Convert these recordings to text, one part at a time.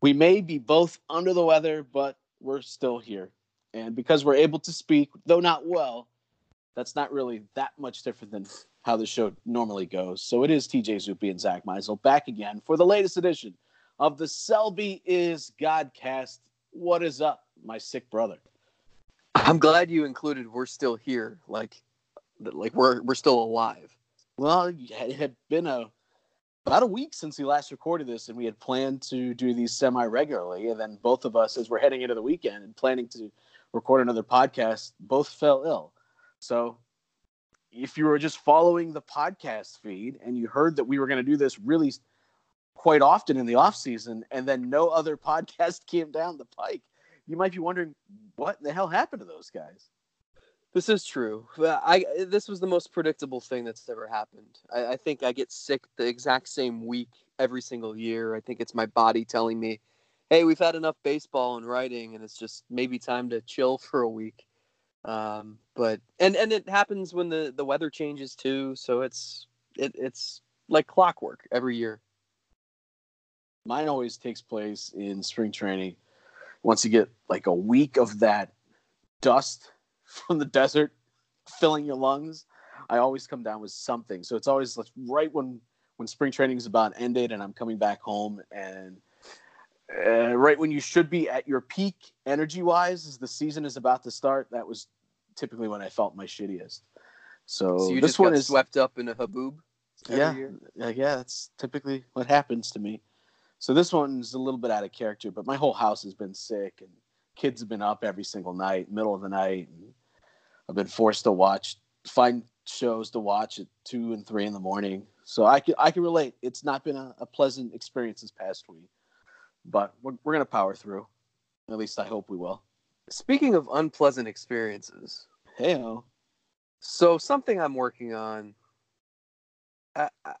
We may be both under the weather, but we're still here. And because we're able to speak, though not well, that's not really that much different than how the show normally goes. So it is TJ Zuppe and Zack Meisel back again for the latest edition of the Selby is Godcast. What is up, my sick brother? I'm glad you included we're still here, like like we're we're still alive. Well, it had been a about a week since we last recorded this, and we had planned to do these semi regularly. And then both of us, as we're heading into the weekend and planning to record another podcast, both fell ill. So if you were just following the podcast feed and you heard that we were going to do this really quite often in the off season, and then no other podcast came down the pike, you might be wondering what the hell happened to those guys. This is true. I this was the most predictable thing that's ever happened. I, I, think I get sick the exact same week every single year. I think it's my body telling me, "Hey, we've had enough baseball and writing, and it's just maybe time to chill for a week." Um, but and and it happens when the the weather changes too. So it's it, it's like clockwork every year. Mine always takes place in spring training. Once you get like a week of that dust from the desert filling your lungs, I always come down with something. So it's always right when when spring training is about ended and I'm coming back home and uh, right when you should be at your peak energy wise as the season is about to start, that was typically when I felt my shittiest. So, so this one is swept up in a haboob. Yeah, yeah, yeah. That's typically what happens to me. So this one's a little bit out of character, but my whole house has been sick and kids have been up every single night, middle of the night, and I've been forced to watch, find shows to watch at two and three in the morning. So I can I can relate. It's not been a, a pleasant experience this past week, but we're we're gonna power through. At least I hope we will. Speaking of unpleasant experiences, hey so something I'm working on. I, I,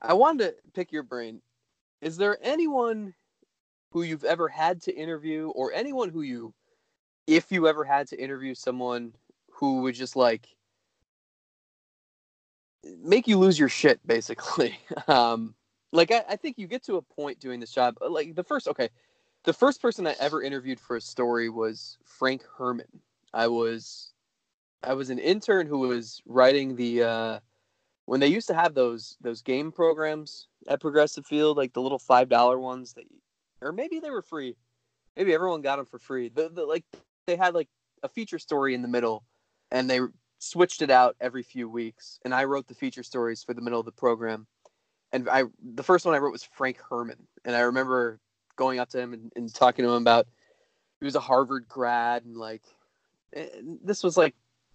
I wanted to pick your brain. Is there anyone who you've ever had to interview, or anyone who you, if you ever had to interview someone who would just like make you lose your shit basically. Um like I, I, think you get to a point doing this job like the first okay the first person i ever interviewed for a story was frank herman. I was i was an intern who was writing the uh when they used to have those those game programs at progressive field like the little five dollar ones that or maybe they were free. Maybe everyone got them for free. The, the like they had like a feature story in the middle and they switched it out every few weeks. And I wrote the feature stories for the middle of the program. And I, the first one I wrote was Frank Herman, and I remember going up to him and, and talking to him about he was a Harvard grad, and like and this was like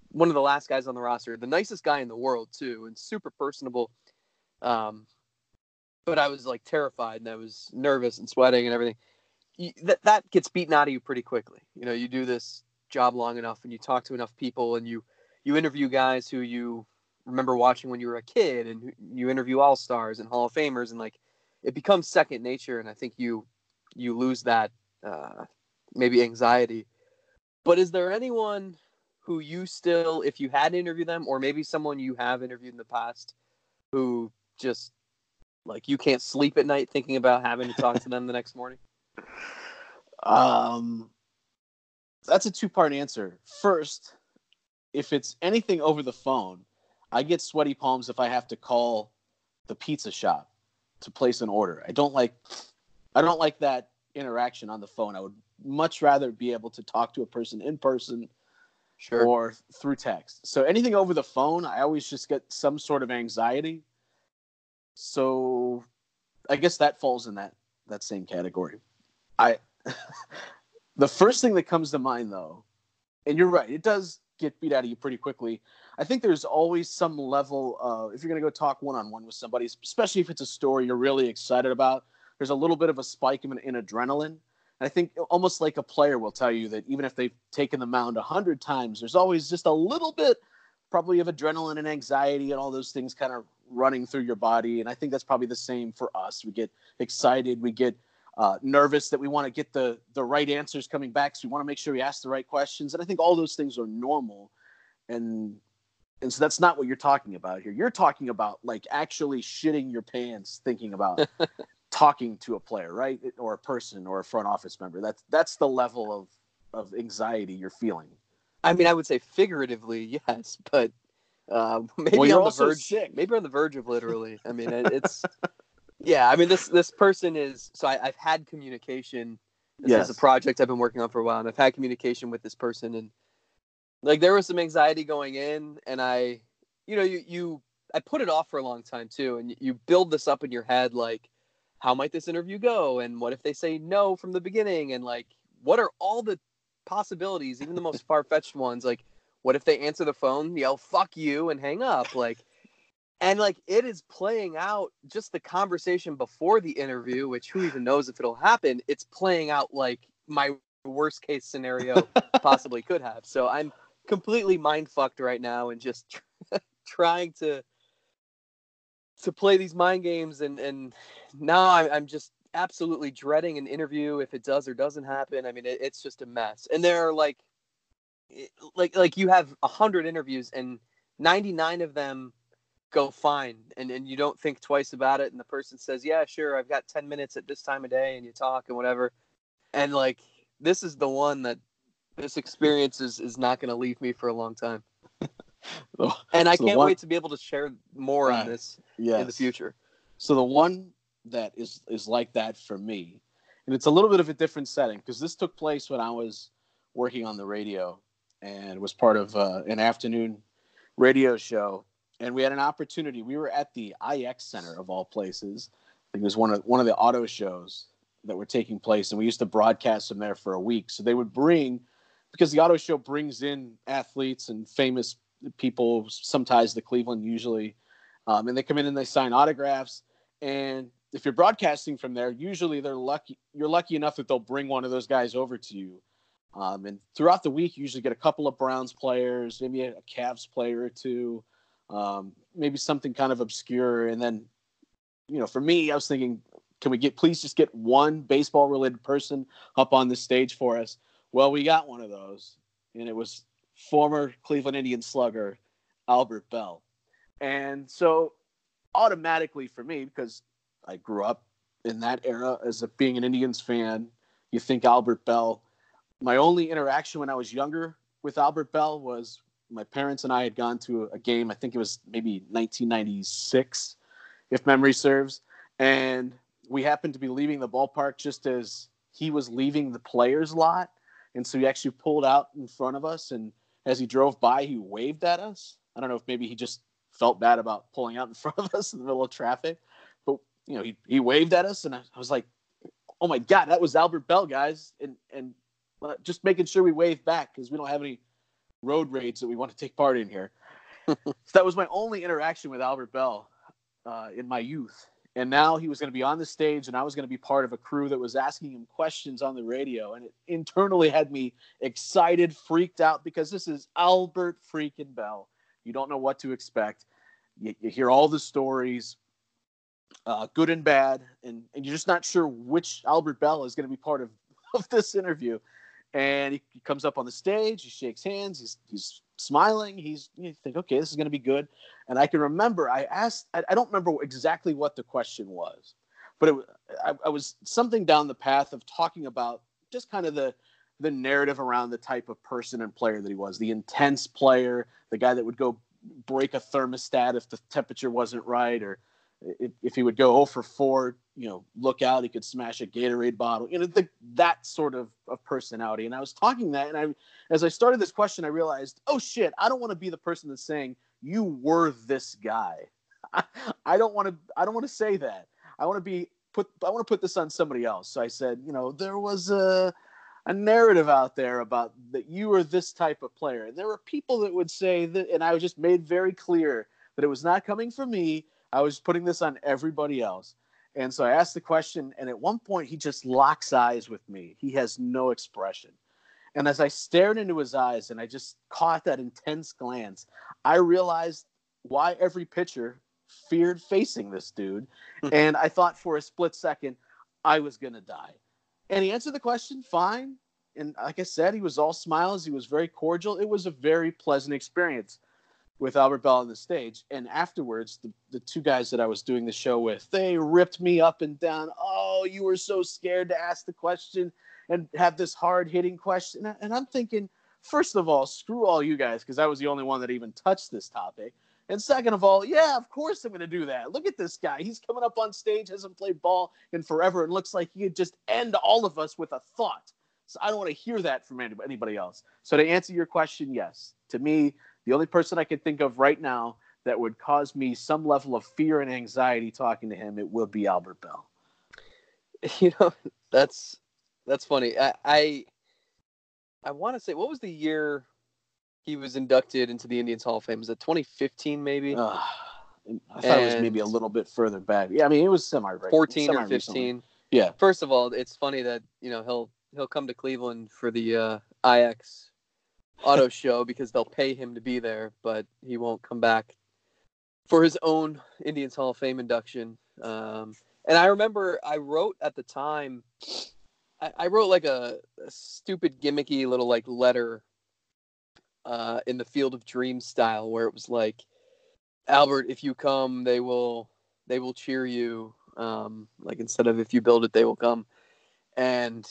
one of the last guys on the roster, the nicest guy in the world too, and super personable. Um, but I was like terrified and I was nervous and sweating and everything. You, that that gets beaten out of you pretty quickly. You know, you do this job long enough and you talk to enough people and you you interview guys who you remember watching when you were a kid and you interview all stars and hall of famers and like it becomes second nature and i think you you lose that uh, maybe anxiety. But is there anyone who you still if you had to interview them or maybe someone you have interviewed in the past who just like you can't sleep at night thinking about having to talk to them the next morning? Um that's a two part answer. First, if it's anything over the phone, I get sweaty palms if I have to call the pizza shop to place an order. I don't like I don't like that interaction on the phone. I would much rather be able to talk to a person in person sure. or through text. So anything over the phone, I always just get some sort of anxiety. So I guess that falls in that that same category. I The first thing that comes to mind, though, and you're right, it does get beat out of you pretty quickly. I think there's always some level of if you're going to go talk one on one with somebody, especially if it's a story you're really excited about. There's a little bit of a spike in, in adrenaline. And I think almost like a player will tell you that even if they've taken the mound a hundred times, there's always just a little bit, probably of adrenaline and anxiety and all those things kind of running through your body. And I think that's probably the same for us. We get excited, we get uh, nervous that we want to get the the right answers coming back, so we want to make sure we ask the right questions. And I think all those things are normal. And and so that's not what you're talking about here. You're talking about like actually shitting your pants thinking about talking to a player, right? Or a person or a front office member. That's that's the level of of anxiety you're feeling. I mean, I would say figuratively, yes, but uh, maybe well, on the verge. Sick. Maybe on the verge of literally. I mean, it, it's yeah. I mean, this this person is. So I, have had communication. This yes. is a project I've been working on for a while, and I've had communication with this person, and like there was some anxiety going in, and I, you know, you you I put it off for a long time too, and you build this up in your head like, how might this interview go, and what if they say no from the beginning, and like, what are all the possibilities, even the most far fetched ones, like what if they answer the phone, yell "fuck you" and hang up? Like, and like it is playing out just the conversation before the interview, which who even knows if it'll happen? It's playing out like my worst case scenario possibly could have. So I'm completely mind fucked right now and just trying to to play these mind games and and now I'm, I'm just absolutely dreading an interview if it does or doesn't happen. I mean, it, it's just a mess. And there are like like like you have a hundred interviews and 99 of them go fine and, and you don't think twice about it and the person says yeah sure i've got 10 minutes at this time of day and you talk and whatever and like this is the one that this experience is, is not going to leave me for a long time and i so can't one, wait to be able to share more on this yes. in the future so the one that is is like that for me and it's a little bit of a different setting because this took place when i was working on the radio and was part of uh, an afternoon radio show. And we had an opportunity. We were at the IX Center of all places. I think it was one of one of the auto shows that were taking place, and we used to broadcast from there for a week. So they would bring, because the auto show brings in athletes and famous people, sometimes the Cleveland usually, um, and they come in and they sign autographs. And if you're broadcasting from there, usually they're lucky. You're lucky enough that they'll bring one of those guys over to you um, and throughout the week, you usually get a couple of Browns players, maybe a, Cavs player or two, um, maybe something kind of obscure. And then, you know, for me, I was thinking, can we get please just get one baseball related person up on the stage for us? Well, we got one of those, and it was former Cleveland Indian slugger Albert Belle. And so, automatically for me, because I grew up in that era as a, being an Indians fan, you think Albert Belle. my only interaction when I was younger with Albert Belle was my parents and I had gone to a game. I think it was maybe 1996, if memory serves. And we happened to be leaving the ballpark just as he was leaving the players' lot. And so he actually pulled out in front of us. And as he drove by, he waved at us. I don't know if maybe he just felt bad about pulling out in front of us in the middle of traffic. But, you know, he, he waved at us. And I, was like, oh my God, that was Albert Belle, guys. And, and uh, just making sure we wave back because we don't have any road raids that we want to take part in here. so that was my only interaction with Albert Belle uh, in my youth. And now he was going to be on the stage, and I was going to be part of a crew that was asking him questions on the radio. And it internally had me excited, freaked out because this is Albert freaking Belle. You don't know what to expect. You, you hear all the stories, uh, good and bad, and, and you're just not sure which Albert Belle is going to be part of, of this interview and he, he, comes up on the stage he shakes hands he's he's smiling he's you think okay this is going to be good. And i can remember i asked I, I, don't remember exactly what the question was but it I, I was something down the path of talking about just kind of the the narrative around the type of person and player that he was the intense player the guy that would go break a thermostat if the temperature wasn't right or if, he would go 0 for 4, you know, look out, he could smash a Gatorade bottle, you know, the, that sort of, of personality. And I was talking that, and I, as I started this question, I realized, oh shit, I don't want to be the person that's saying you were this guy. I, I don't want to, I don't want to say that. I want to be put, I want to put this on somebody else. So I said, you know, there was a, a narrative out there about that you were this type of player. And there were people that would say that, and I was just made very clear that it was not coming from me. I was putting this on everybody else. And so I asked the question, and at one point he just locks eyes with me. He has no expression. And as I stared into his eyes and I just caught that intense glance, I realized why every pitcher feared facing this dude. Hmm. and I thought for a split second, I was going to die. And he answered the question fine. And like I said, he was all smiles. He was very cordial. It was a very pleasant experience with Albert Belle on the stage. And afterwards, the, the two guys that I was doing the show with, they ripped me up and down. Oh, you were so scared to ask the question and have this hard hitting question. And I'm thinking, first of all, screw all you guys, because I was the only one that even touched this topic. And second of all, yeah, of course I'm going to do that. Look at this guy. He's coming up on stage, hasn't played ball in forever, and looks like he could just end all of us with a thought. So I don't want to hear that from anybody else. So to answer your question, yes. To me, the only person I can think of right now that would cause me some level of fear and anxiety talking to him, it will be Albert Belle. You know, that's that's funny. I I, I want to say what was the year he was inducted into the Indians Hall of Fame? Was it 2015 maybe? Uh, I thought and it was maybe a little bit further back. Yeah, I mean it was semi 14 semi- or 15. Yeah. First of all, it's funny that you know he'll he'll come to Cleveland for the uh, IX auto show because they'll pay him to be there, but he won't come back for his own Indians Hall of Fame induction. Um, and I remember I wrote at the time, I, I wrote like a, a, stupid gimmicky little like letter uh, in the Field of Dreams style, where it was like, Albert, if you come, they will they will cheer you. Um, like instead of if you build it, they will come. And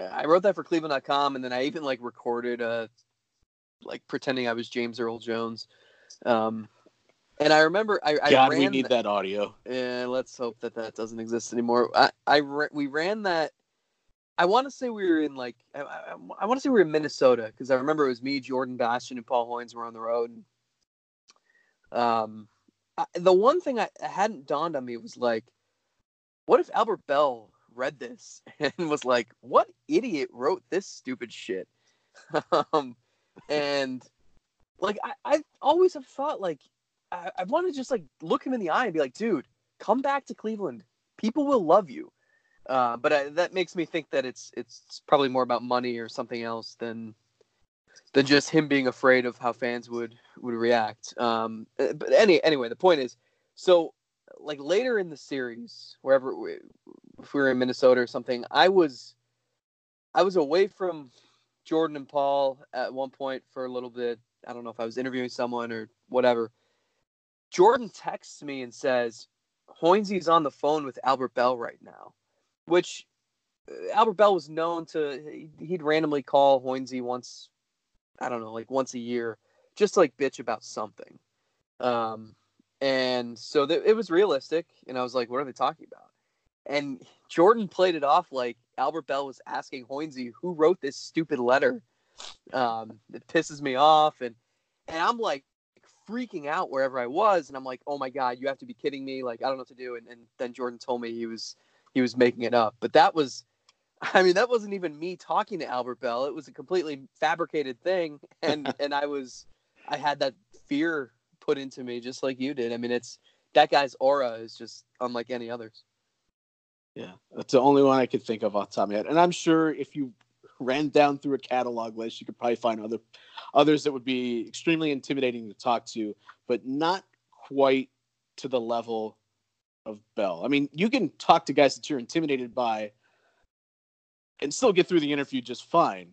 I wrote that for Cleveland.com, and then I even like recorded a like pretending I was James Earl Jones. Um, and I remember I, I God, we need that, that audio. Yeah, let's hope that that doesn't exist anymore. I, I we ran that. I want to say we were in like I, I, I want to say we were in Minnesota because I remember it was me, Jordan Bastian, and Paul Hoynes were on the road. Um, I, the one thing I hadn't dawned on me was like, what if Albert Belle read this and was like, "What idiot wrote this stupid shit?" um, and like I, I always have thought like I, I want to just like look him in the eye and be like, dude, come back to Cleveland. People will love you. Uh, but I, that makes me think that it's it's probably more about money or something else than than just him being afraid of how fans would would react. Um, eh, but any anyway, the point is, so like later in the series, wherever we, if we were in Minnesota or something, I was I was away from Jordan and Paul at one point for a little bit. I don't know if I was interviewing someone or whatever. Jordan texts me and says, Hoynsy's on the phone with Albert Belle right now, which uh, Albert Belle was known to, he'd randomly call Hoynesy once, I don't know, like once a year, just to like bitch about something. Um, and so th- it was realistic. And I was like, what are they talking about? And Jordan played it off like Albert Belle was asking Hoynesy who wrote this stupid letter. Um, it pisses me off, and and I'm like freaking out wherever I was, and I'm like, oh my god, you have to be kidding me! Like I don't know what to do. And, and then Jordan told me he was he was making it up, but that was. I mean, that wasn't even me talking to Albert Belle. It was a completely fabricated thing, and and I was, I had that fear put into me just like you did. I mean, it's that guy's aura is just unlike any others. Yeah, that's the only one I could think of off the top of my head. And I'm sure if you ran down through a catalog list, you could probably find other others that would be extremely intimidating to talk to, but not quite to the level of Belle. I mean, you can talk to guys that you're intimidated by and still get through the interview just fine.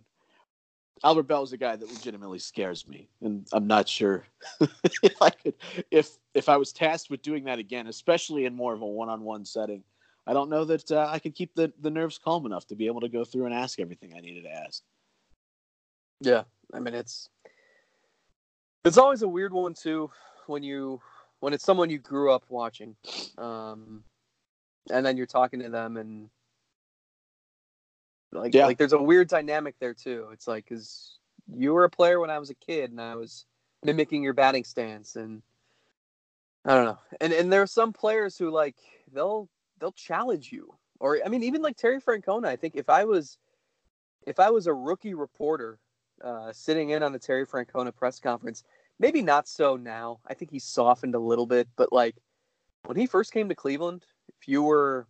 Albert Belle is a guy that legitimately scares me, and I'm not sure if I could, if if I was tasked with doing that again, especially in more of a one-on-one setting. I don't know that uh, I could keep the, the nerves calm enough to be able to go through and ask everything I needed to ask. Yeah, I mean it's it's always a weird one too when you when it's someone you grew up watching, um, and then you're talking to them and like yeah. like there's a weird dynamic there too. It's like because you were a player when I was a kid and I was mimicking your batting stance and I don't know. And and there are some players who like they'll they'll challenge you. Or I mean, even like Terry Francona. I think if I was if I was a rookie reporter uh, sitting in on the Terry Francona press conference, maybe not so now. I think he's softened a little bit, but like when he first came to Cleveland, if you were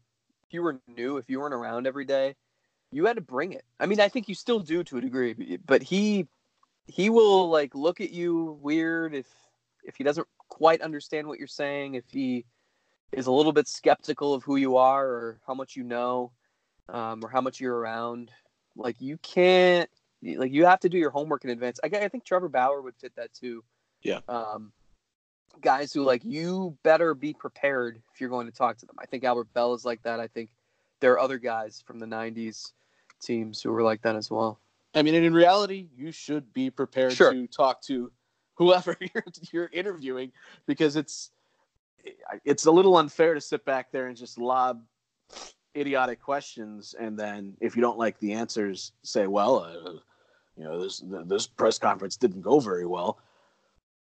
if you were new, if you weren't around every day, you had to bring it. I mean, I think you still do to a degree, but he he will like look at you weird if if he doesn't quite understand what you're saying, if he is a little bit skeptical of who you are or how much you know, um, or how much you're around. Like you can't like you have to do your homework in advance. I, I think Trevor Bauer would fit that too. Yeah. Um, guys who like you better be prepared if you're going to talk to them. I think Albert Belle is like that. I think there are other guys from the '90s teams who were like that as well. I mean, in reality, you should be prepared Sure. to talk to whoever you're, you're interviewing because it's it's a little unfair to sit back there and just lob idiotic questions and then if you don't like the answers say well uh, you know this this press conference didn't go very well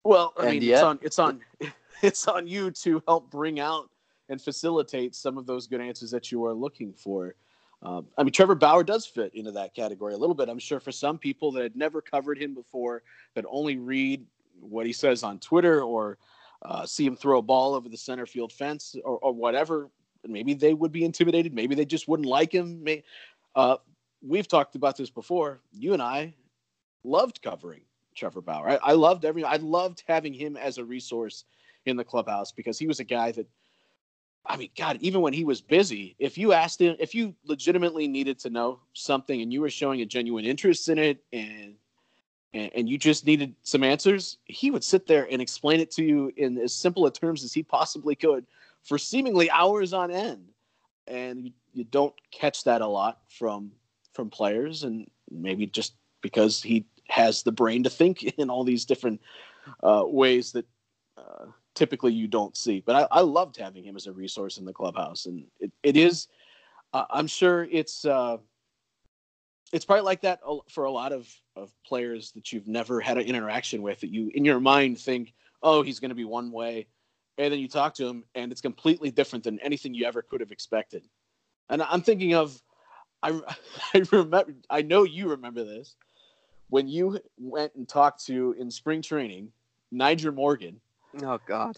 well i And mean yet- it's on it's on it's on you to help bring out and facilitate some of those good answers that you are looking for um, I mean, Trevor Bauer does fit into that category a little bit. I'm sure for some people that had never covered him before, that only read what he says on Twitter or uh, see him throw a ball over the center field fence or, or whatever, maybe they would be intimidated. Maybe they just wouldn't like him. May, uh, we've talked about this before. You and I loved covering Trevor Bauer. I, I loved every. I loved having him as a resource in the clubhouse because he was a guy that I mean, God, even when he was busy, if you asked him, if you legitimately needed to know something and you were showing a genuine interest in it and, and, and you just needed some answers, he would sit there and explain it to you in as simple a terms as he possibly could for seemingly hours on end. And you, you don't catch that a lot from from players, and maybe just because he has the brain to think in all these different uh, ways that uh, typically you don't see. But I, I loved having him as a resource in the clubhouse, and it, it is. Uh, I'm sure it's uh, it's probably like that for a lot of of players that you've never had an interaction with that you in your mind think, oh, he's going to be one way, and then you talk to him, and it's completely different than anything you ever could have expected. And I'm thinking of, I I remember I know you remember this when you went and talked to in spring training, Nyjer Morgan Oh God.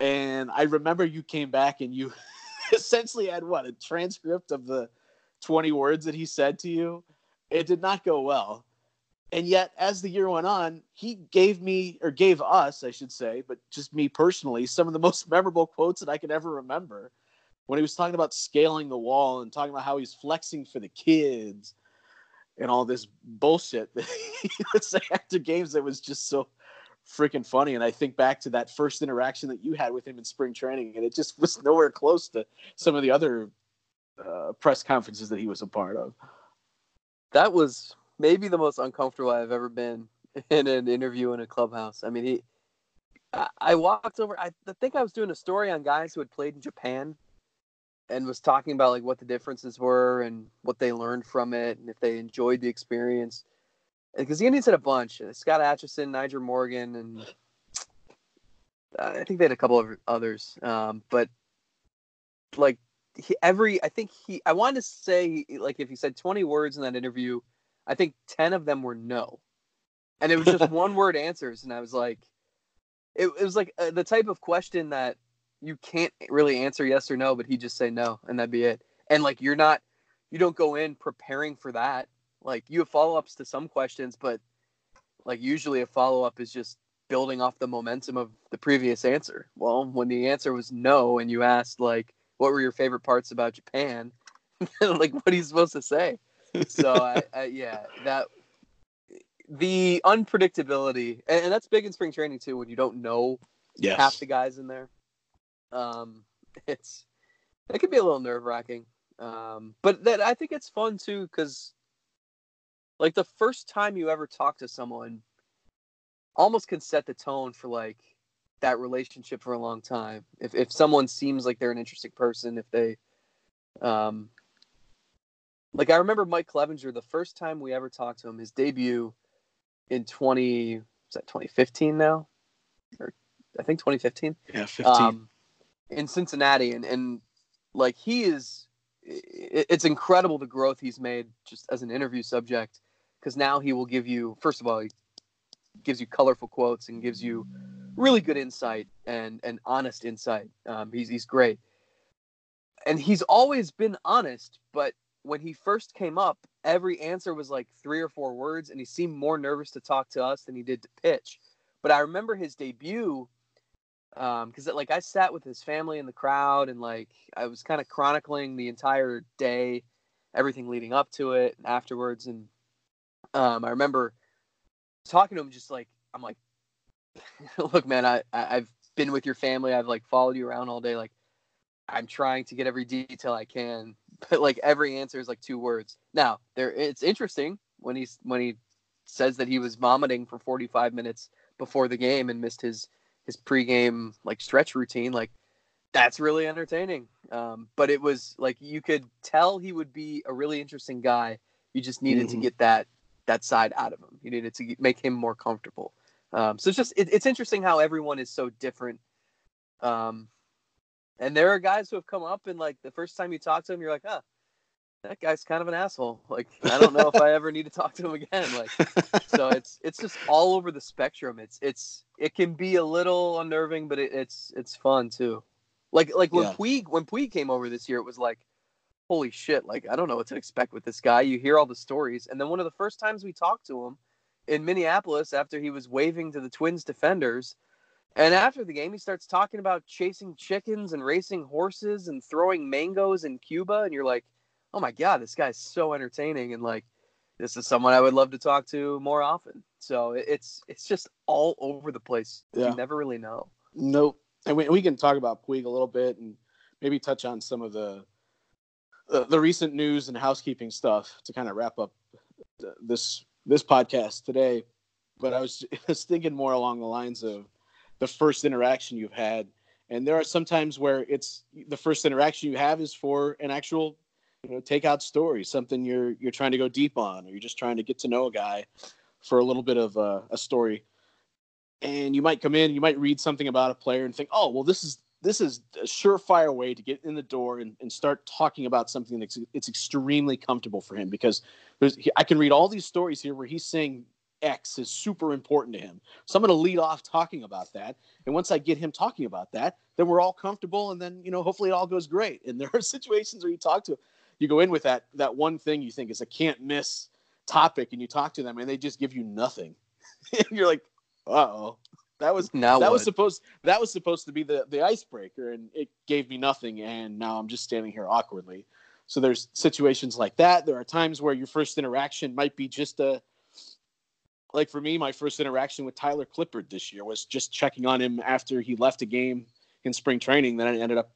and I remember you came back and you essentially had what a transcript of the 20 words that he said to you. It did not go well. And yet, as the year went on, he gave me, or gave us, I should say, but just me personally, some of the most memorable quotes that I could ever remember when he was talking about scaling the wall and talking about how he's flexing for the kids and all this bullshit that he would say after games that was just so freaking funny. And I think back to that first interaction that you had with him in spring training, and it just was nowhere close to some of the other uh, press conferences that he was a part of. That was maybe the most uncomfortable I've ever been in an interview in a clubhouse. I mean, he. I, walked over. I think I was doing a story on guys who had played in Japan, and was talking about like what the differences were and what they learned from it, and if they enjoyed the experience. Because the Indians had a bunch: uh, Scott Atchison, Nyjer Morgan, and uh, I think they had a couple of others. Um, but like he, every, I think he, I wanted to say like if he said twenty words in that interview, I think 10 of them were no. And it was just one word answers. And I was like, it, it was like uh, the type of question that you can't really answer yes or no, but he just say no and that'd be it. And like, you're not, you don't go in preparing for that. Like you have follow ups to some questions, but like usually a follow up is just building off the momentum of the previous answer. Well, when the answer was no and you asked like, what were your favorite parts about Japan? like, what are you supposed to say? so I, I, yeah, that the unpredictability, and, and that's big in spring training too. When you don't know Yes. half the guys in there, um, it's it can be a little nerve wracking. Um, but that I think it's fun too because, like, the first time you ever talk to someone, almost can set the tone for like that relationship for a long time. If if someone seems like they're an interesting person, if they, um, like I remember Mike Clevinger the first time we ever talked to him, his debut in twenty was that twenty fifteen now, or I think twenty fifteen yeah, 15. um, in Cincinnati, and and like he is it's incredible the growth he's made just as an interview subject because now he will give you first of all he gives you colorful quotes and gives you really good insight and and honest insight. Um, he's he's great, and he's always been honest. But when he first came up, every answer was like three or four words, and he seemed more nervous to talk to us than he did to pitch. But I remember his debut because um, like I sat with his family in the crowd, and like I was kind of chronicling the entire day, everything leading up to it, and afterwards, and um, I remember talking to him, just like I'm like, look, man, I, I I've been with your family, I've like followed you around all day, like I'm trying to get every detail I can, but like every answer is like two words. Now there, it's interesting when he's when he says that he was vomiting for 45 minutes before the game and missed his his pregame like stretch routine. Like that's really entertaining. Um, but it was like you could tell he would be a really interesting guy. You just needed mm-hmm. to get that that side out of him. You needed to make him more comfortable. Um, so it's just it, it's interesting how everyone is so different. Um, and there are guys who have come up and like the first time you talk to him, you're like, huh, that guy's kind of an asshole. Like I don't know if I ever need to talk to him again. Like so it's it's just all over the spectrum. It's it's it can be a little unnerving, but it, it's it's fun too. Like like when yeah. Puig when Puig came over this year, it was like holy shit, like I don't know what to expect with this guy. You hear all the stories, and then one of the first times we talked to him in Minneapolis after he was waving to the Twins defenders, and after the game he starts talking about chasing chickens and racing horses and throwing mangoes in Cuba, and you're like, oh my god, this guy's so entertaining, and like this is someone I would love to talk to more often. So it's it's just all over the place. Yeah. You never really know. Nope. And we, we can talk about Puig a little bit and maybe touch on some of the the, recent news and housekeeping stuff to kind of wrap up this this podcast today. But I was, was thinking more along the lines of the first interaction you've had, and there are some times where it's the first interaction you have is for an actual you know take out story something you're you're trying to go deep on or you're just trying to get to know a guy for a little bit of a, a story and you might come in you might read something about a player and think oh well this is this is a surefire way to get in the door and, and start talking about something that's it's extremely comfortable for him because there's I can read all these stories here where he's saying X is super important to him. So I'm going to lead off talking about that. And once I get him talking about that, then we're all comfortable and then, you know, hopefully it all goes great. And there are situations where you talk to you go in with that that one thing you think is a can't miss topic and you talk to them and they just give you nothing. and you're like, "Uh-oh." That was now that what? was supposed that was supposed to be the the icebreaker, and it gave me nothing, and now I'm just standing here awkwardly. So there's situations like that. There are times where your first interaction might be just a like for me, my first interaction with Tyler Clippard this year was just checking on him after he left a game in spring training. Then I ended up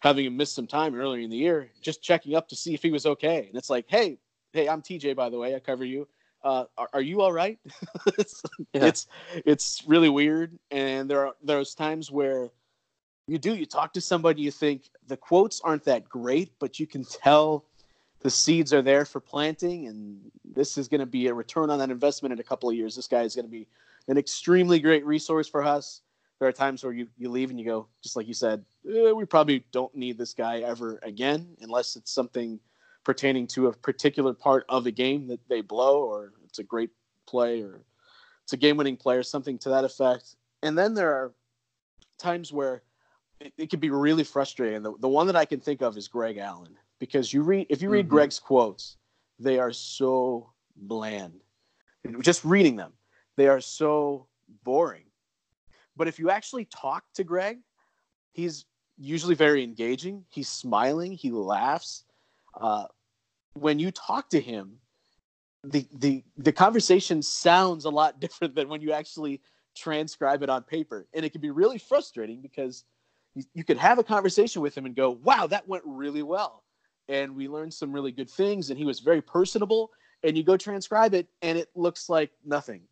having him miss some time earlier in the year, just checking up to see if he was okay. And it's like, hey, hey, I'm TJ by the way, I cover you uh, are, are, you all right? it's, yeah. it's it's really weird, and there are there's times where you do you talk to somebody, you think the quotes aren't that great, but you can tell the seeds are there for planting, and this is going to be a return on that investment in a couple of years. This guy is going to be an extremely great resource for us. There are times where you, you leave and you go, just like you said, eh, we probably don't need this guy ever again, unless it's something pertaining to a particular part of the game that they blow, or it's a great play, or it's a game-winning play, or something to that effect. And then there are times where it, it can be really frustrating. The, the one that I can think of is Greg Allen, because you read if you read mm-hmm. Greg's quotes, they are so bland. Just reading them, they are so boring. But if you actually talk to Greg, he's usually very engaging. He's smiling. He laughs uh, when you talk to him, the the the conversation sounds a lot different than when you actually transcribe it on paper, and it can be really frustrating because you, you could have a conversation with him and go, "Wow, that went really well," and we learned some really good things, and he was very personable. And you go transcribe it, and it looks like nothing.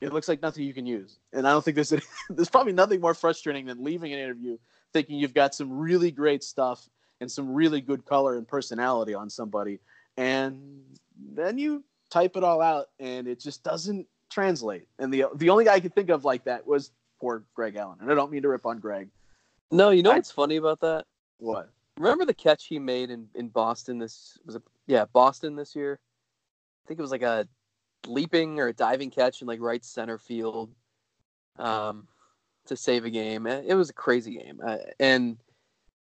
It looks like nothing you can use. And I don't think there's there's probably nothing more frustrating than leaving an interview thinking you've got some really great stuff and some really good color and personality on somebody, and then you type it all out, and it just doesn't translate. And the the only guy I could think of like that was poor Greg Allen. And I don't mean to rip on Greg. No, you know I, what's funny about that? What? Remember the catch he made in, in Boston this was it yeah, Boston this year? I think it was like a leaping or a diving catch in like right center field um, to save a game. It was a crazy game. Uh, and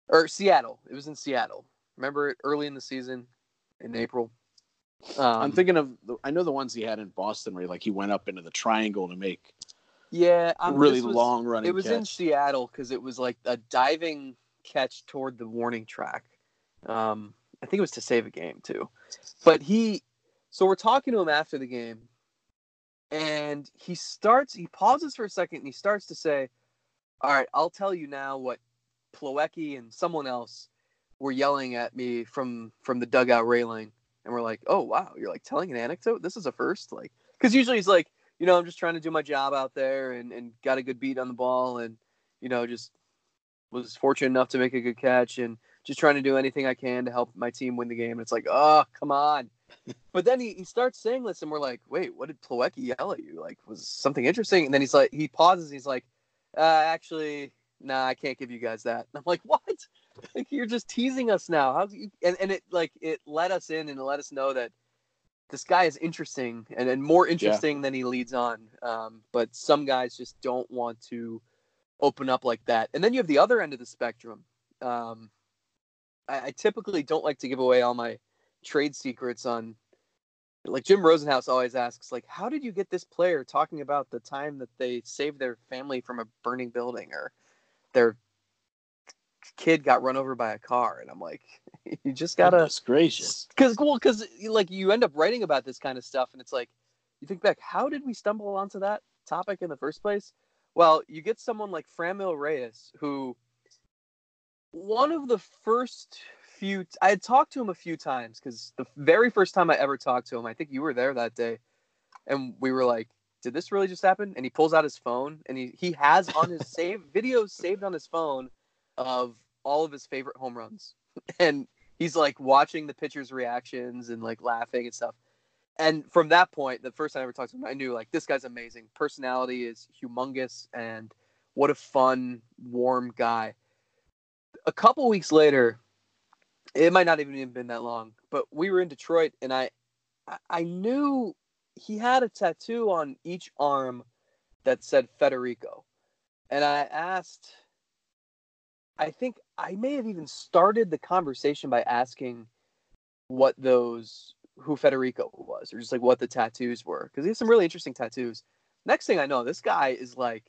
or Seattle. It was in Seattle. Remember it early in the season in April. Um, I'm thinking of I know the ones he had in Boston where like he went up into the triangle to make yeah um, really was, long running. It was catch. in Seattle because it was like a diving catch toward the warning track. Um, I think it was to save a game too. But he, so we're talking to him after the game, and he starts, he pauses for a second and he starts to say, All right, I'll tell you now what Plawecki and someone else were yelling at me from from the dugout railing. And we're like, Oh wow, you're like telling an anecdote? This is a first? Like because usually he's like, you know, I'm just trying to do my job out there and, and got a good beat on the ball and, you know, just was fortunate enough to make a good catch and just trying to do anything I can to help my team win the game. And it's like, oh, come on. but then he, he starts saying this, and we're like, wait, what did Plawecki yell at you? Like, was something interesting? And then he's like, he pauses. he's like, uh, actually, nah, I can't give you guys that. And I'm like, what? Like, you're just teasing us now. How you? And, and it like it let us in and let us know that this guy is interesting and, and more interesting yeah. than he leads on. Um, but some guys just don't want to open up like that. And then you have the other end of the spectrum. Um, I, I typically don't like to give away all my trade secrets on like Jim Rosenhaus always asks, like, how did you get this player talking about the time that they saved their family from a burning building or their kid got run over by a car? And I'm like, you just gotta. That's gracious. Because well, because like you end up writing about this kind of stuff, and it's like, you think back, how did we stumble onto that topic in the first place? Well, you get someone like Franmil Reyes, who one of the first few I had talked to him a few times because the very first time I ever talked to him, I think you were there that day, and we were like, "Did this really just happen?" And he pulls out his phone and he he has on his save videos saved on his phone of all of his favorite home runs, and he's like watching the pitcher's reactions and like laughing and stuff. And from that point, the first time I ever talked to him, I knew like this guy's amazing. Personality is humongous, and what a fun, warm guy a couple weeks later, it might not even have been that long, but we were in Detroit, and I, I knew he had a tattoo on each arm that said Federico, and I asked. I think I may have even started the conversation by asking what those who Federico was, or just like what the tattoos were, because he has some really interesting tattoos. Next thing I know, this guy is like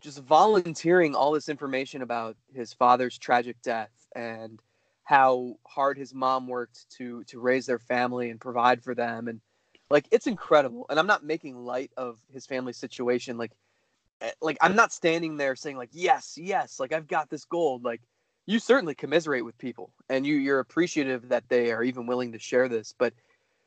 just volunteering all this information about his father's tragic death and how hard his mom worked to to raise their family and provide for them and like it's incredible and i'm not making light of his family situation like eh, like i'm not standing there saying like yes yes like i've got this gold like you certainly commiserate with people and you you're appreciative that they are even willing to share this but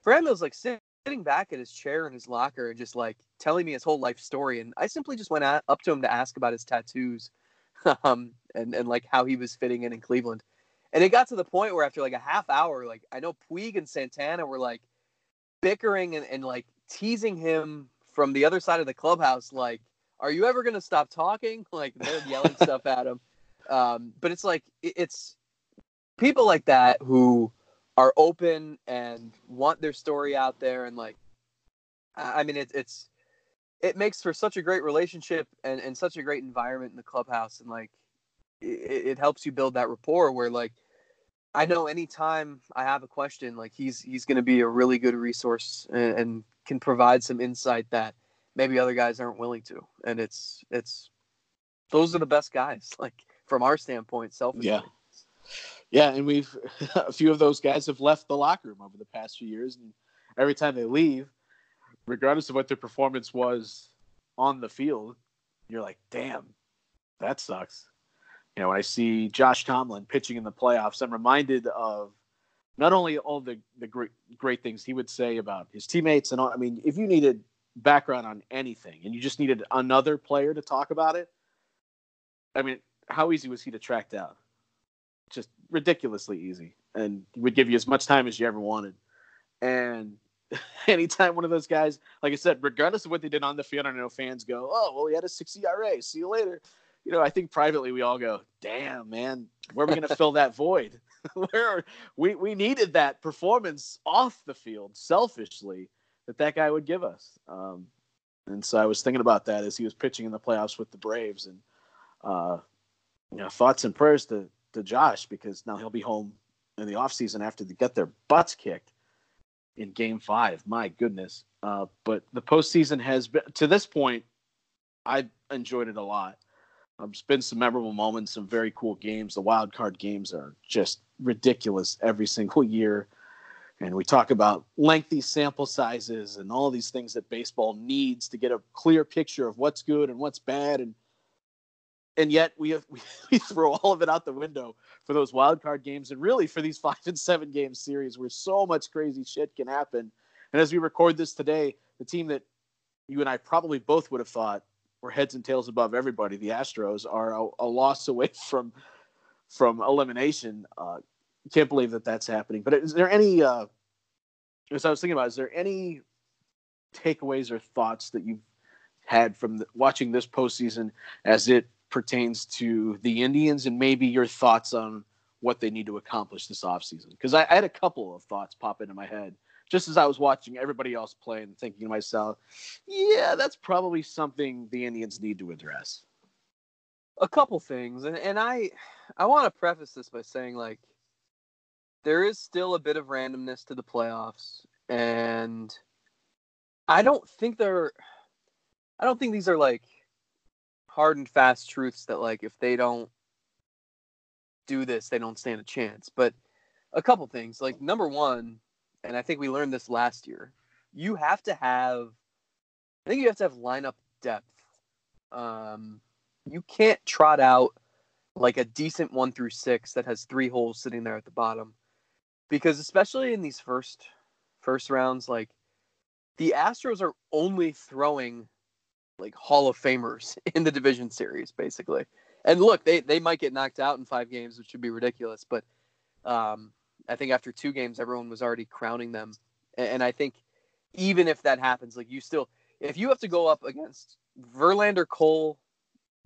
was like sitting back at his chair in his locker and just like telling me his whole life story. And I simply just went up to him to ask about his tattoos um, and, and like how he was fitting in in Cleveland. And it got to the point where after like a half hour, like I know Puig and Santana were like bickering and, and like teasing him from the other side of the clubhouse, like, are you ever going to stop talking? Like they're yelling stuff at him. Um, but it's like, it's people like that who are open and want their story out there and like i mean it, it's it makes for such a great relationship and, and such a great environment in the clubhouse and like it, it helps you build that rapport where like i know anytime i have a question like he's he's going to be a really good resource and, and can provide some insight that maybe other guys aren't willing to and it's it's those are the best guys like from our standpoint selfishly yeah yeah, and we've a few of those guys have left the locker room over the past few years, and every time they leave, regardless of what their performance was on the field, you're like, damn, that sucks. You know, when I see Josh Tomlin pitching in the playoffs, I'm reminded of not only all the the great great things he would say about his teammates and all. I mean, if you needed background on anything and you just needed another player to talk about it, I mean, how easy was he to track down? just ridiculously easy, and he would give you as much time as you ever wanted. And anytime one of those guys, like I said, regardless of what they did on the field, I know fans go, "Oh, well, he had a six ERA. See you later." You know, I think privately we all go, "Damn, man, where are we going to fill that void? where we we needed that performance off the field, selfishly, that that guy would give us." Um, and so I was thinking about that as he was pitching in the playoffs with the Braves, and uh, you know, thoughts and prayers to to Josh because now he'll be home in the offseason after they get their butts kicked in Game Five. My goodness! Uh, but the postseason has been to this point. I've enjoyed it a lot. Um, it's been some memorable moments, some very cool games. The wild card games are just ridiculous every single year. And we talk about lengthy sample sizes and all these things that baseball needs to get a clear picture of what's good and what's bad. And and yet we, have, we throw all of it out the window for those wild card games and really for these five and seven game series where so much crazy shit can happen. And as we record this today, the team that you and I probably both would have thought were heads and tails above everybody, the Astros, are a, a loss away from from elimination. Uh, can't believe that that's happening. But is there any? Uh, as I was thinking about, is there any takeaways or thoughts that you've had from the, watching this postseason as it pertains to the Indians, and maybe your thoughts on what they need to accomplish this offseason? Because I, I had a couple of thoughts pop into my head just as I was watching everybody else play and thinking to myself, yeah, that's probably something the Indians need to address. A couple things, and, and I I want to preface this by saying like there is still a bit of randomness to the playoffs, and I don't think they're I don't think these are like hard and fast truths that like if they don't do this, they don't stand a chance. But a couple things, like number one, and I think we learned this last year. You have to have, I think you have to have lineup depth. Um, you can't trot out like a decent one through six that has three holes sitting there at the bottom, because especially in these first first rounds, like the Astros are only throwing like Hall of Famers in the division series, basically. And look, they they might get knocked out in five games, which would be ridiculous, but um, I think after two games, everyone was already crowning them. And I think even if that happens, like you still, if you have to go up against Verlander, Cole,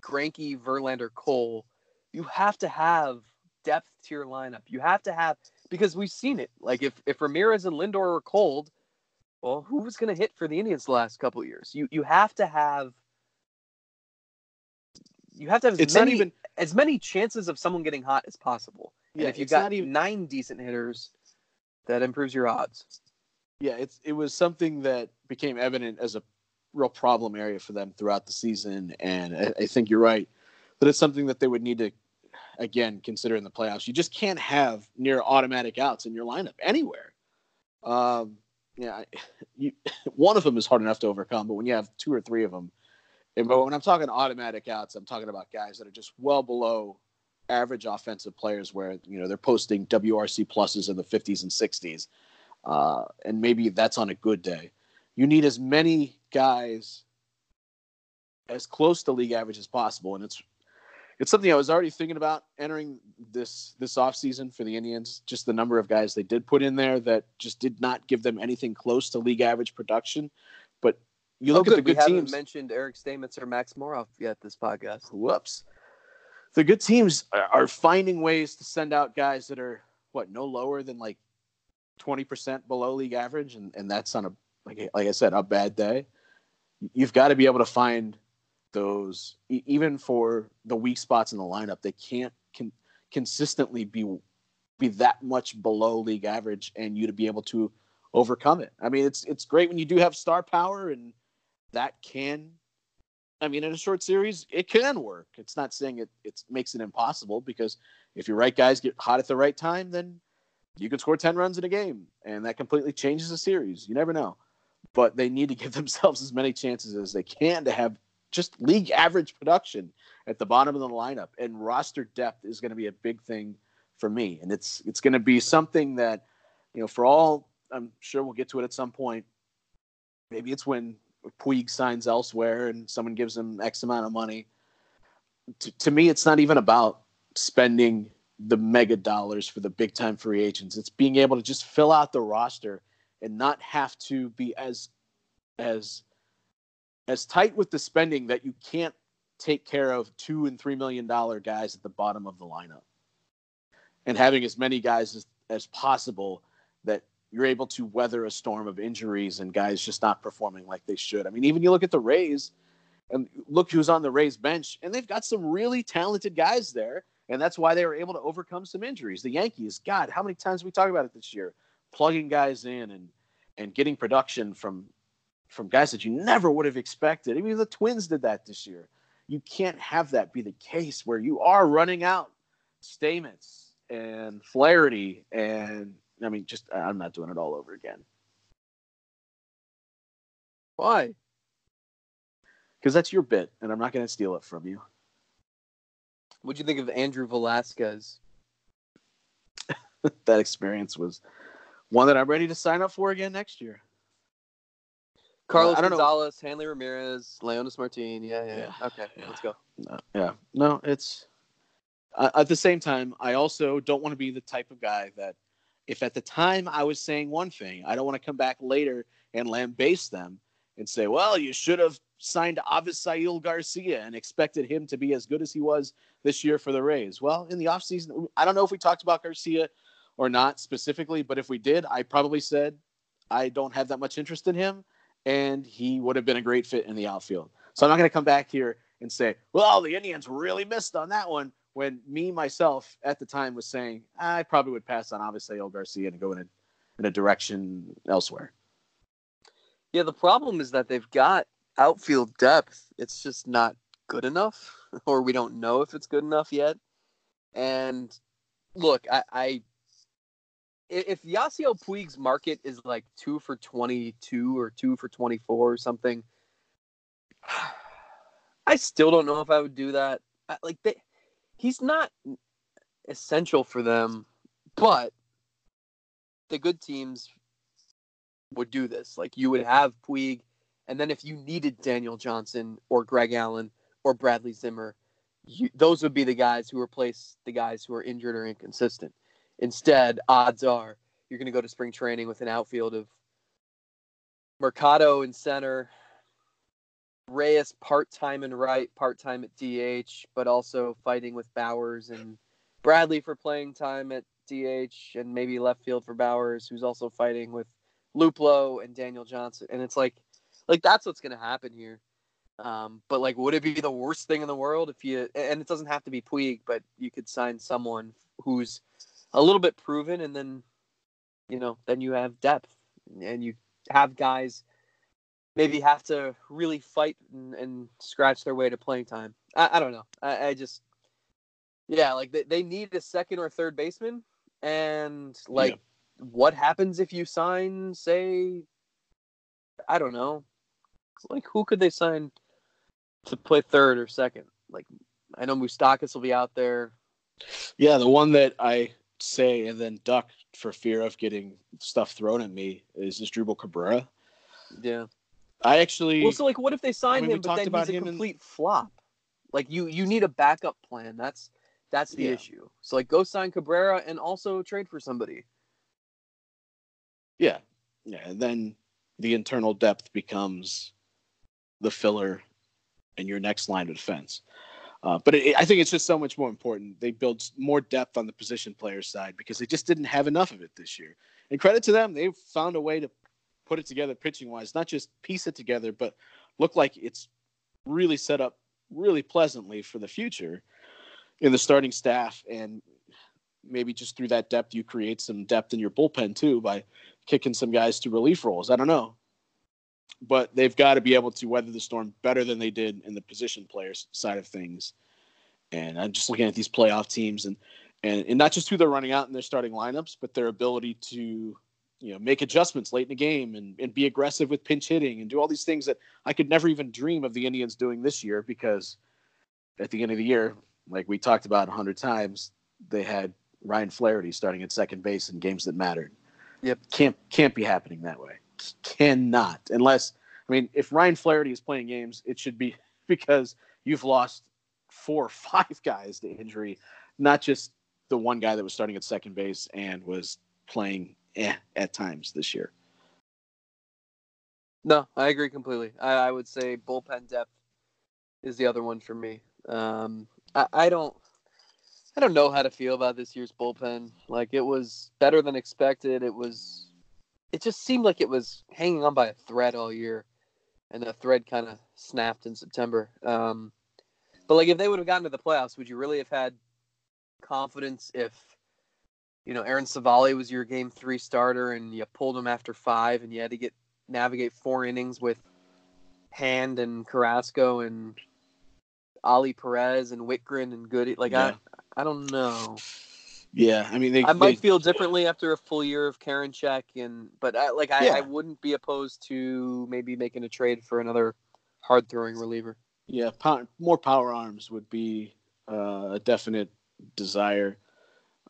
Greinke, Verlander, Cole, you have to have depth to your lineup. You have to have because we've seen it. Like if if Ramirez and Lindor were cold, well, who was going to hit for the Indians the last couple years? You you have to have you have to have as many even as many chances of someone getting hot as possible. Yeah, and if you've got even- nine decent hitters, that improves your odds. yeah, it's it was something that became evident as a real problem area for them throughout the season, and I, I think you're right that it's something that they would need to again consider in the playoffs. You just can't have near automatic outs in your lineup anywhere. Um, yeah, you, one of them is hard enough to overcome, but when you have two or three of them, but when I'm talking automatic outs, I'm talking about guys that are just well below average offensive players, where you know they're posting WRC pluses in the 50s and 60s, uh, and maybe that's on a good day. You need as many guys as close to league average as possible, and it's it's something I was already thinking about entering this this offseason for the Indians. Just the number of guys they did put in there that just did not give them anything close to league average production. But you look oh, at the good. we haven't mentioned Eric Stamets or Max Moroff yet this podcast. Whoops. The good teams are- finding ways to send out guys that are what no lower than like twenty percent below league average, and, and that's on a like like I said a bad day. You've got to be able to find those even for the weak spots in the lineup. They can't con- consistently be be that much below league average, and you to be able to overcome it. I mean, it's it's great when you do have star power, and that can I mean, in a short series, it can work. It's not saying it it makes it impossible because if your right guys get hot at the right time, then you can score 10 runs in a game and that completely changes the series. You never know. But they need to give themselves as many chances as they can to have just league average production at the bottom of the lineup. And roster depth is going to be a big thing for me. And it's it's going to be something that, you know, for all I'm sure we'll get to it at some point. Maybe it's when Puig signs elsewhere and someone gives him X amount of money. To, to me, it's not even about spending the mega dollars for the big time free agents. It's being able to just fill out the roster and not have to be as as as tight with the spending that you can't take care of two and three million dollar guys at the bottom of the lineup, and having as many guys as, as possible you're able to weather a storm of injuries and guys just not performing like they should. I mean, even you look at the Rays and look who's on the Rays bench, and they've got some really talented guys there, and that's why they were able to overcome some injuries. The Yankees, God, how many times we talk about it this year, plugging guys in and and getting production from from guys that you never would have expected. Even the Twins did that this year. You can't have that be the case where you are running out Stamets and Flaherty and I mean, just I'm not doing it all over again. Why? Because that's your bit, and I'm not going to steal it from you. What'd you think of Andrew Velazquez? that experience was one that I'm ready to sign up for again next year. Carlos know. Gonzalez, Hanley Ramirez, Leonys Martin. Yeah, yeah, yeah. Yeah, Okay, yeah. let's go. No, yeah, no, it's uh, at the same time. I also don't want to be the type of guy that, if at the time I was saying one thing, I don't want to come back later and lambaste them and say, "Well, you should have signed Avisail Garcia and expected him to be as good as he was this year for the Rays." Well, in the offseason, I don't know if we talked about Garcia or not specifically, but if we did, I probably said I don't have that much interest in him, and he would have been a great fit in the outfield. So I'm not going to come back here and say, well, the Indians really missed on that one. When me myself at the time was saying I probably would pass on obviously Avisail Garcia and go in a, in a direction elsewhere. Yeah, the problem is that they've got outfield depth. It's just not good enough, or we don't know if it's good enough yet. And look, I i- if Yasiel Puig's market is like two for twenty-two or two for twenty-four or something, I still don't know if I would do that. Like they, he's not essential for them, but the good teams would do this. Like you would have Puig, and then if you needed Daniel Johnson or Greg Allen or Bradley Zimmer, you, those would be the guys who replace the guys who are injured or inconsistent. Instead, odds are you're going to go to spring training with an outfield of Mercado in center, Reyes part time and right, part time at DH, but also fighting with Bauers and Bradley for playing time at DH and maybe left field for Bauers, who's also fighting with Luplow and Daniel Johnson. And it's like, like that's what's going to happen here. Um, but like, would it be the worst thing in the world if you? And it doesn't have to be Puig, but you could sign someone who's a little bit proven, and then, you know, then you have depth, and you have guys maybe have to really fight and, and scratch their way to playing time. I, I don't know. I, I just, yeah, like they, they need a second or third baseman, and like, Yeah. what happens if you sign, say, I don't know, like who could they sign to play third or second? Like, I know Moustakas will be out there. Yeah, the one that I say and then duck for fear of getting stuff thrown at me is Asdrubal Cabrera. Yeah. I actually Well, so like, what if they sign I mean, him, but then he's a in- complete flop? Like, you you need a backup plan. That's that's the Yeah. issue. So like, go sign Cabrera and also trade for somebody. Yeah, yeah. And then the internal depth becomes the filler in your next line of defense. Uh, but it, I think it's just so much more important. They build more depth on the position player side because they just didn't have enough of it this year. And credit to them, they've found a way to put it together pitching wise, not just piece it together, but look like it's really set up really pleasantly for the future in the starting staff. And maybe just through that depth, you create some depth in your bullpen too by kicking some guys to relief roles. I don't know. But they've got to be able to weather the storm better than they did in the position players side of things. And I'm just looking at these playoff teams and, and, and not just who they're running out in their starting lineups, but their ability to, you know, make adjustments late in the game and, and be aggressive with pinch hitting and do all these things that I could never even dream of the Indians doing this year because at the end of the year, like we talked about a hundred times, they had Ryan Flaherty starting at second base in games that mattered. Yep. Can't can't be happening that way. Cannot. Unless I mean, if Ryan Flaherty is playing games, it should be because you've lost four or five guys to injury, not just the one guy that was starting at second base and was playing eh, at times this year. No, I agree completely. I, I would say bullpen depth is the other one for me. Um, I, I don't. I don't know how to feel about this year's bullpen. Like it was better than expected. It was it just seemed like it was hanging on by a thread all year, and the thread kind of snapped in September. Um, but like, if they would have gotten to the playoffs, would you really have had confidence if you know Aaron Civale was your game three starter and you pulled him after five, and you had to get navigate four innings with Hand and Carrasco and Ali Perez and Wittgren and Goody? Like Yeah. I, I don't know. Yeah, I mean, they, I might they- feel differently after a full year of Karinchak and but I like I, Yeah. I wouldn't be opposed to maybe making a trade for another hard throwing reliever. Yeah, more power arms would be uh, a definite desire.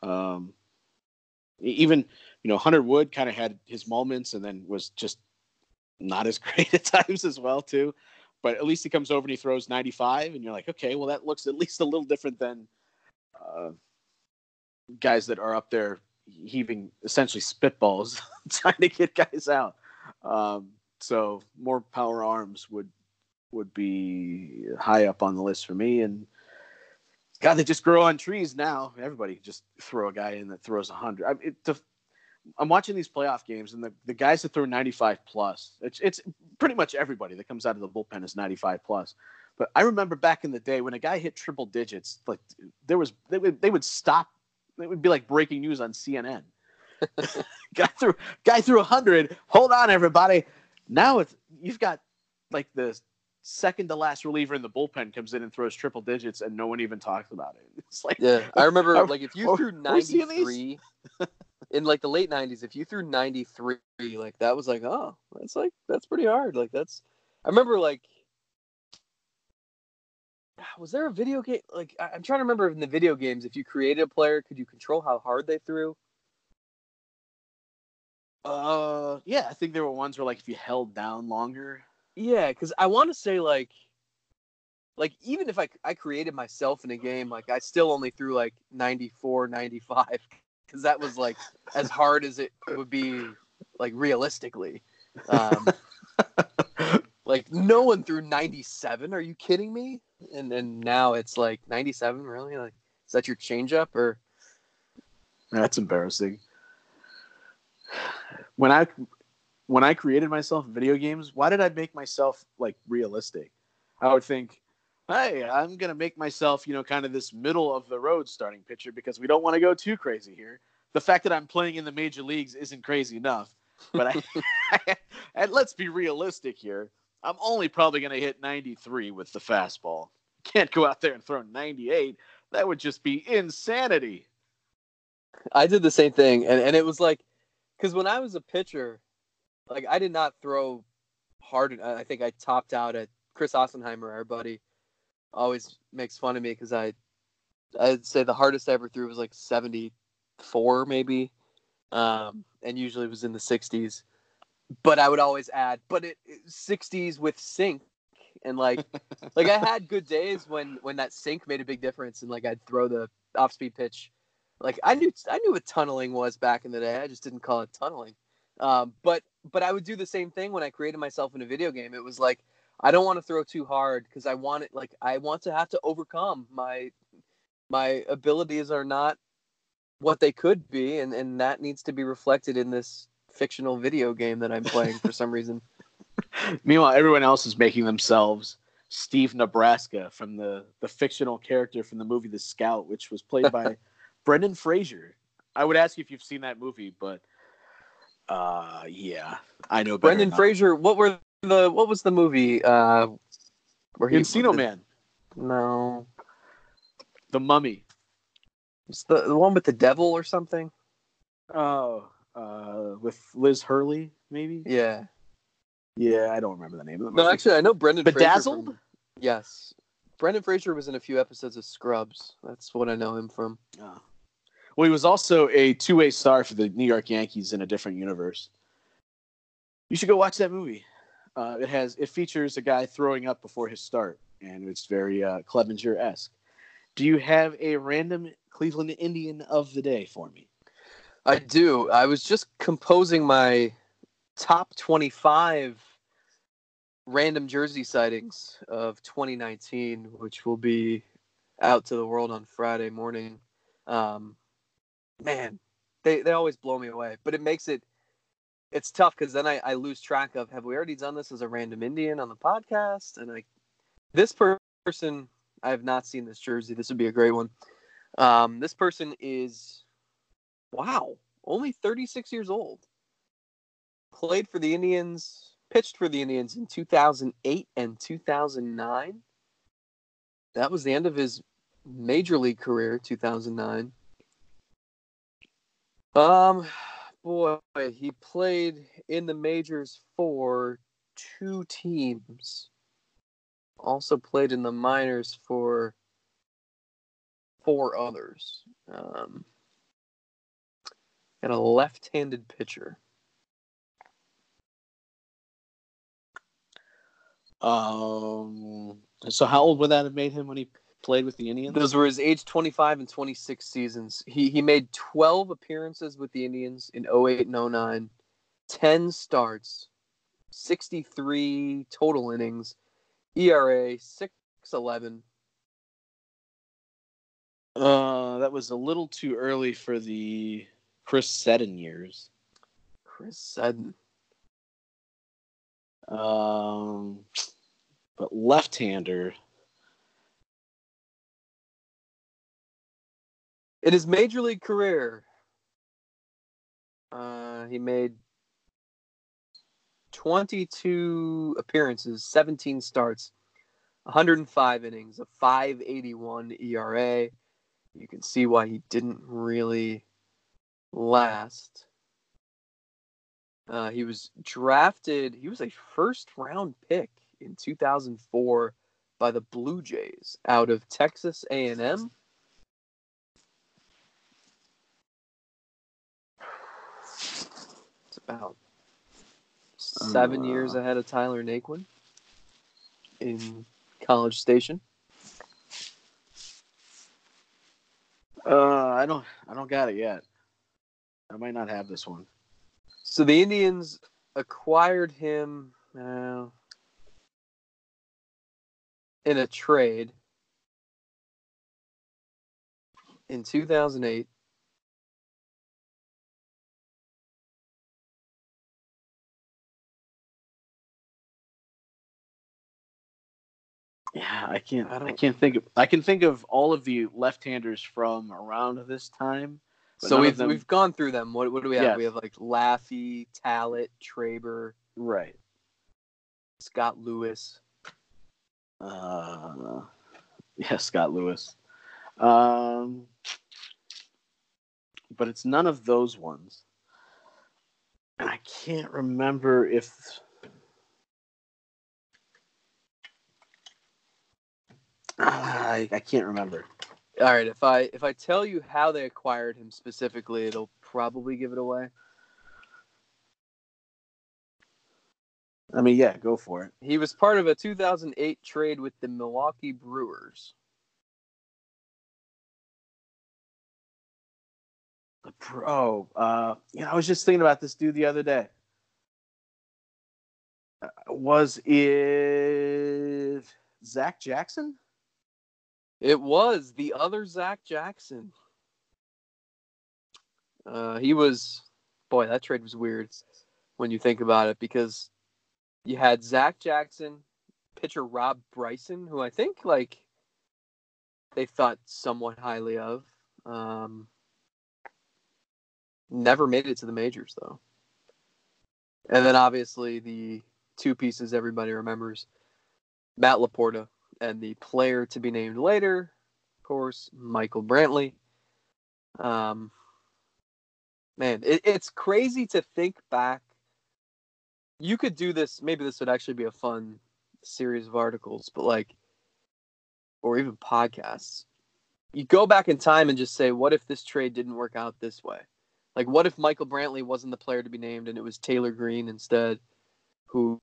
Um, even you know Hunter Wood kind of had his moments and then was just not as great at times as well too. But at least he comes over and he throws 95, and you're like, okay, well that looks at least a little different than uh, guys that are up there heaving essentially spitballs trying to get guys out. Um, so more power arms would would be high up on the list for me. And God, they just grow on trees now. Everybody just throw a guy in that throws a hundred. I, it, the, I'm watching these playoff games, and the, the guys that throw 95 plus, it's, it's pretty much everybody that comes out of the bullpen is 95 plus. But I remember back in the day when a guy hit triple digits, like there was they would they would stop. It would be like breaking news on CNN. guy threw guy threw hundred. Hold on, everybody. Now it's you've got like the second to last reliever in the bullpen comes in and throws triple digits, and no one even talks about it. It's like Yeah, I remember Are- like if you are- threw are we seeing ninety these? three in like the late nineties, if you threw ninety three, like that was like oh that's like that's pretty hard. Like that's I remember like was there a video game like I- I'm trying to remember in the video games if you created a player could you control how hard they threw? Uh, yeah, I think there were ones where like if you held down longer. Yeah, because I want to say like, like even if I I created myself in a game, like I still only threw like 94, 95, because that was like as hard as it would be, like realistically. Um, like no one threw 97. Are you kidding me? And and now it's like 97. Really? Like is that your changeup or? That's embarrassing. When I when I created myself in video games, why did I make myself like realistic? I would think, hey, I'm gonna make myself, you know, kind of this middle of the road starting pitcher because we don't want to go too crazy here. The fact that I'm playing in the major leagues isn't crazy enough, but I and let's be realistic here. I'm only probably gonna hit 93 with the fastball. Can't go out there and throw 98. That would just be insanity. I did the same thing, and and it was like, because when I was a pitcher, like I did not throw hard. I think I topped out at Chris Ossenheimer, our buddy, always makes fun of me because I, I'd say the hardest I ever threw was like seventy four maybe, um, and usually it was in the sixties. But I would always add, but it sixties with sink, and like, like I had good days when when that sink made a big difference, and like I'd throw the off speed pitch like I knew I knew what tunneling was back in the day. I just didn't call it tunneling. Um, but but I would do the same thing when I created myself in a video game. It was like I don't want to throw too hard because I want it like I want to have to overcome my my abilities are not what they could be, and and that needs to be reflected in this fictional video game that I'm playing for some reason. Meanwhile, everyone else is making themselves Steve Nebraska from the the fictional character from the movie The Scout, which was played by Brendan Fraser. I would ask you if you've seen that movie, but uh, yeah, I know. Brendan. Fraser, what were the what was the movie? Uh, where Encino Man, No, The Mummy. it's the the one with the devil or something. Oh, uh, with Liz Hurley, maybe. Yeah. Yeah, I don't remember the name of the movie. No, actually, I know Brendan. Fraser Bedazzled. from- yes, Brendan Fraser was in a few episodes of Scrubs. That's what I know him from. Oh. Well, he was also a two-way star for the New York Yankees in a different universe. You should go watch that movie. Uh, it has it features a guy throwing up before his start, and it's very uh, Clevinger esque. Do you have a random Cleveland Indian of the day for me? I do. I was just composing my top twenty-five random jersey sightings of 2019, which will be out to the world on Friday morning. Um, man, they, they always blow me away, but it makes it it's tough because then I, I lose track of have we already done this as a random Indian on the podcast? And I this person I have not seen this jersey. This would be a great one. Um, this person is wow, only 36 years old. Played for the Indians, pitched for the Indians in 2008 and 2009. That was the end of his major league career, 2009. Um, boy, he played in the majors for two teams. Also played in the minors for four others. Um, and a left-handed pitcher. Um. So how old would that have made him when he played with the Indians? Those were his age 25 and 26 seasons. He he made 12 appearances with the Indians in 08 and 09, 10 starts, 63 total innings, ERA 6.11. Uh, that was a little too early for the Chris Seddon years. Chris Seddon. Um, but left-hander. In his major league career, uh, he made 22 appearances, 17 starts, 105 innings, a 581 ERA. You can see why he didn't really last. Uh, he was drafted, he was a first round pick in 2004 by the Blue Jays out of Texas A&M. Seven Uh. years ahead of Tyler Naquin in College Station. Uh, I don't, I don't got it yet. I might not have this one. So the Indians acquired him uh, in a trade in 2008. Yeah, I can't. I I, don't- can't think. Of, I can think of all of the left-handers from around this time. So we've them- we've gone through them. What what do we have? Yes. We have like Laffey, Talent, Traber, right. Scott Lewis. Uh, yeah, Scott Lewis. Um, but it's none of those ones. And I can't remember if. I, I can't remember. All right, if I if I tell you how they acquired him specifically, it'll probably give it away. I mean, yeah, go for it. He was part of a 2008 trade with the Milwaukee Brewers. The pro. Uh, yeah, I was just thinking about this dude the other day. Uh, was it Zach Jackson? It was the other Zach Jackson. Uh, he was, boy, that trade was weird when you think about it because you had Zach Jackson, pitcher Rob Bryson, who I think like they thought somewhat highly of. Um, never made it to the majors though. And then obviously the two pieces everybody remembers Matt Laporta and the player to be named later, of course, Michael Brantley. Um, man, it, it's crazy to think back. You could do this. Maybe this would actually be a fun series of articles, but like, or even podcasts. You go back in time and just say, what if this trade didn't work out this way? Like, what if Michael Brantley wasn't the player to be named and it was Taylor Green instead, who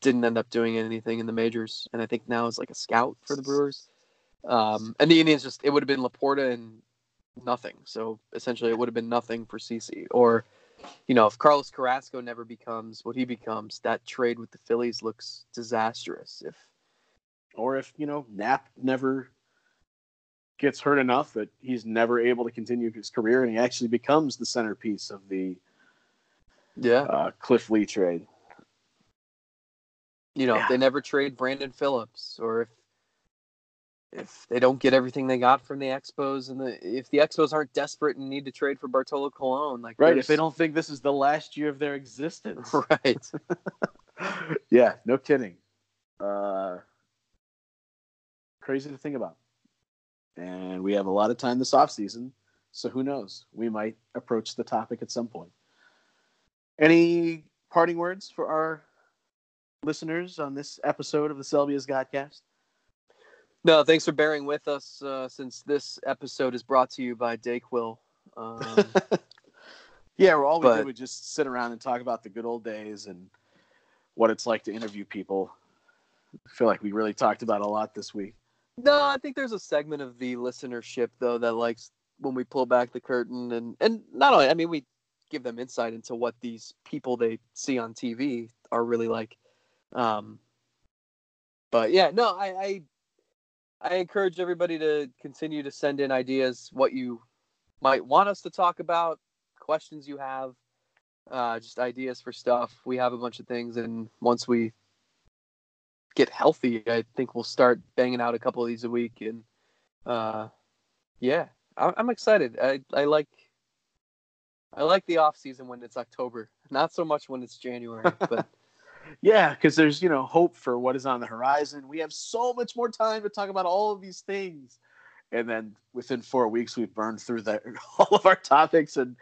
didn't end up doing anything in the majors, and I think now is like a scout for the Brewers. Um, and the Indians just it would have been Laporta and nothing. So essentially, it would have been nothing for CC. Or you know, if Carlos Carrasco never becomes what he becomes, that trade with the Phillies looks disastrous. If or if you know Knapp never gets hurt enough that he's never able to continue his career, and he actually becomes the centerpiece of the yeah uh, Cliff Lee trade. You know, Yeah. if they never trade Brandon Phillips, or if if they don't get everything they got from the Expos, and the if the Expos aren't desperate and need to trade for Bartolo Colon, like Right. If they don't think this is the last year of their existence. right, yeah, no kidding. Uh, crazy to think about. And we have a lot of time this off season, so who knows? We might approach the topic at some point. Any parting words for our listeners on this episode of the Selbia's Godcast? no, thanks for bearing with us. Uh, since this episode is brought to you by Dayquil. Um, yeah, well, all we But- did was just sit around and talk about the good old days and what it's like to interview people. I feel like we really talked about a lot this week. No, I think there's a segment of the listenership though that likes when we pull back the curtain and and not only I mean we give them insight into what these people they see on TV are really like. Um but yeah, no, I I, I encourage everybody to continue to send in ideas what you might want us to talk about, questions you have, uh just ideas for stuff. We have a bunch of things and once we get healthy, I think we'll start banging out a couple of these a week. And uh, yeah, I, I'm excited. I, I like I like the off season when it's October, not so much when it's January. But Yeah, because there's you know hope for what is on the horizon. We have so much more time to talk about all of these things, and then within four weeks we've burned through the, all of our topics. And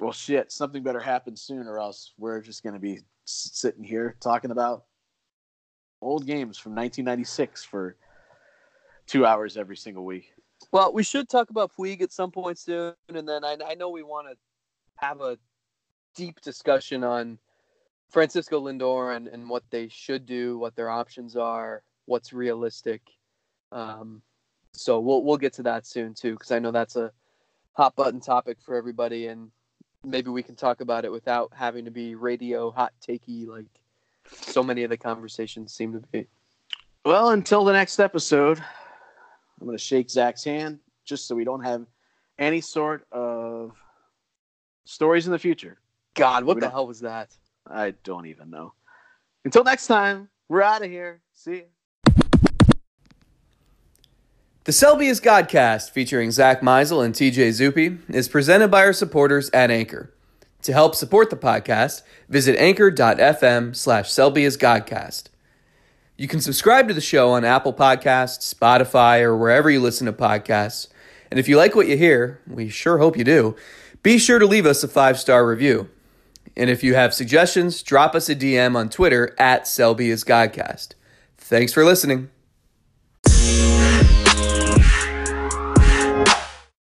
well, shit, something better happen soon, or else we're just going to be sitting here talking about old games from 1996 for two hours every single week. well, we should talk about Puig at some point soon, and then I, I know we want to have a deep discussion on Francisco Lindor and, and what they should do, what their options are, what's realistic. Um, so we'll we'll get to that soon too, because I know that's a hot button topic for everybody, and maybe we can talk about it without having to be radio hot takey like so many of the conversations seem to be. Well, until the next episode, I'm going to shake Zack's hand just so we don't have any sort of stories in the future. God, what We the hell was that? I don't even know. Until next time, we're out of here. See ya. The Selby is Godcast, featuring Zack Meisel and TJ Zuppe, is presented by our supporters at Anchor. To help support the podcast, visit anchor.fm slash Selby is Godcast. You can subscribe to the show on Apple Podcasts, Spotify, or wherever you listen to podcasts. And if you like what you hear, we sure hope you do, be sure to leave us a five star review. And if you have suggestions, drop us a DM on Twitter at Selby's Godcast. Thanks for listening.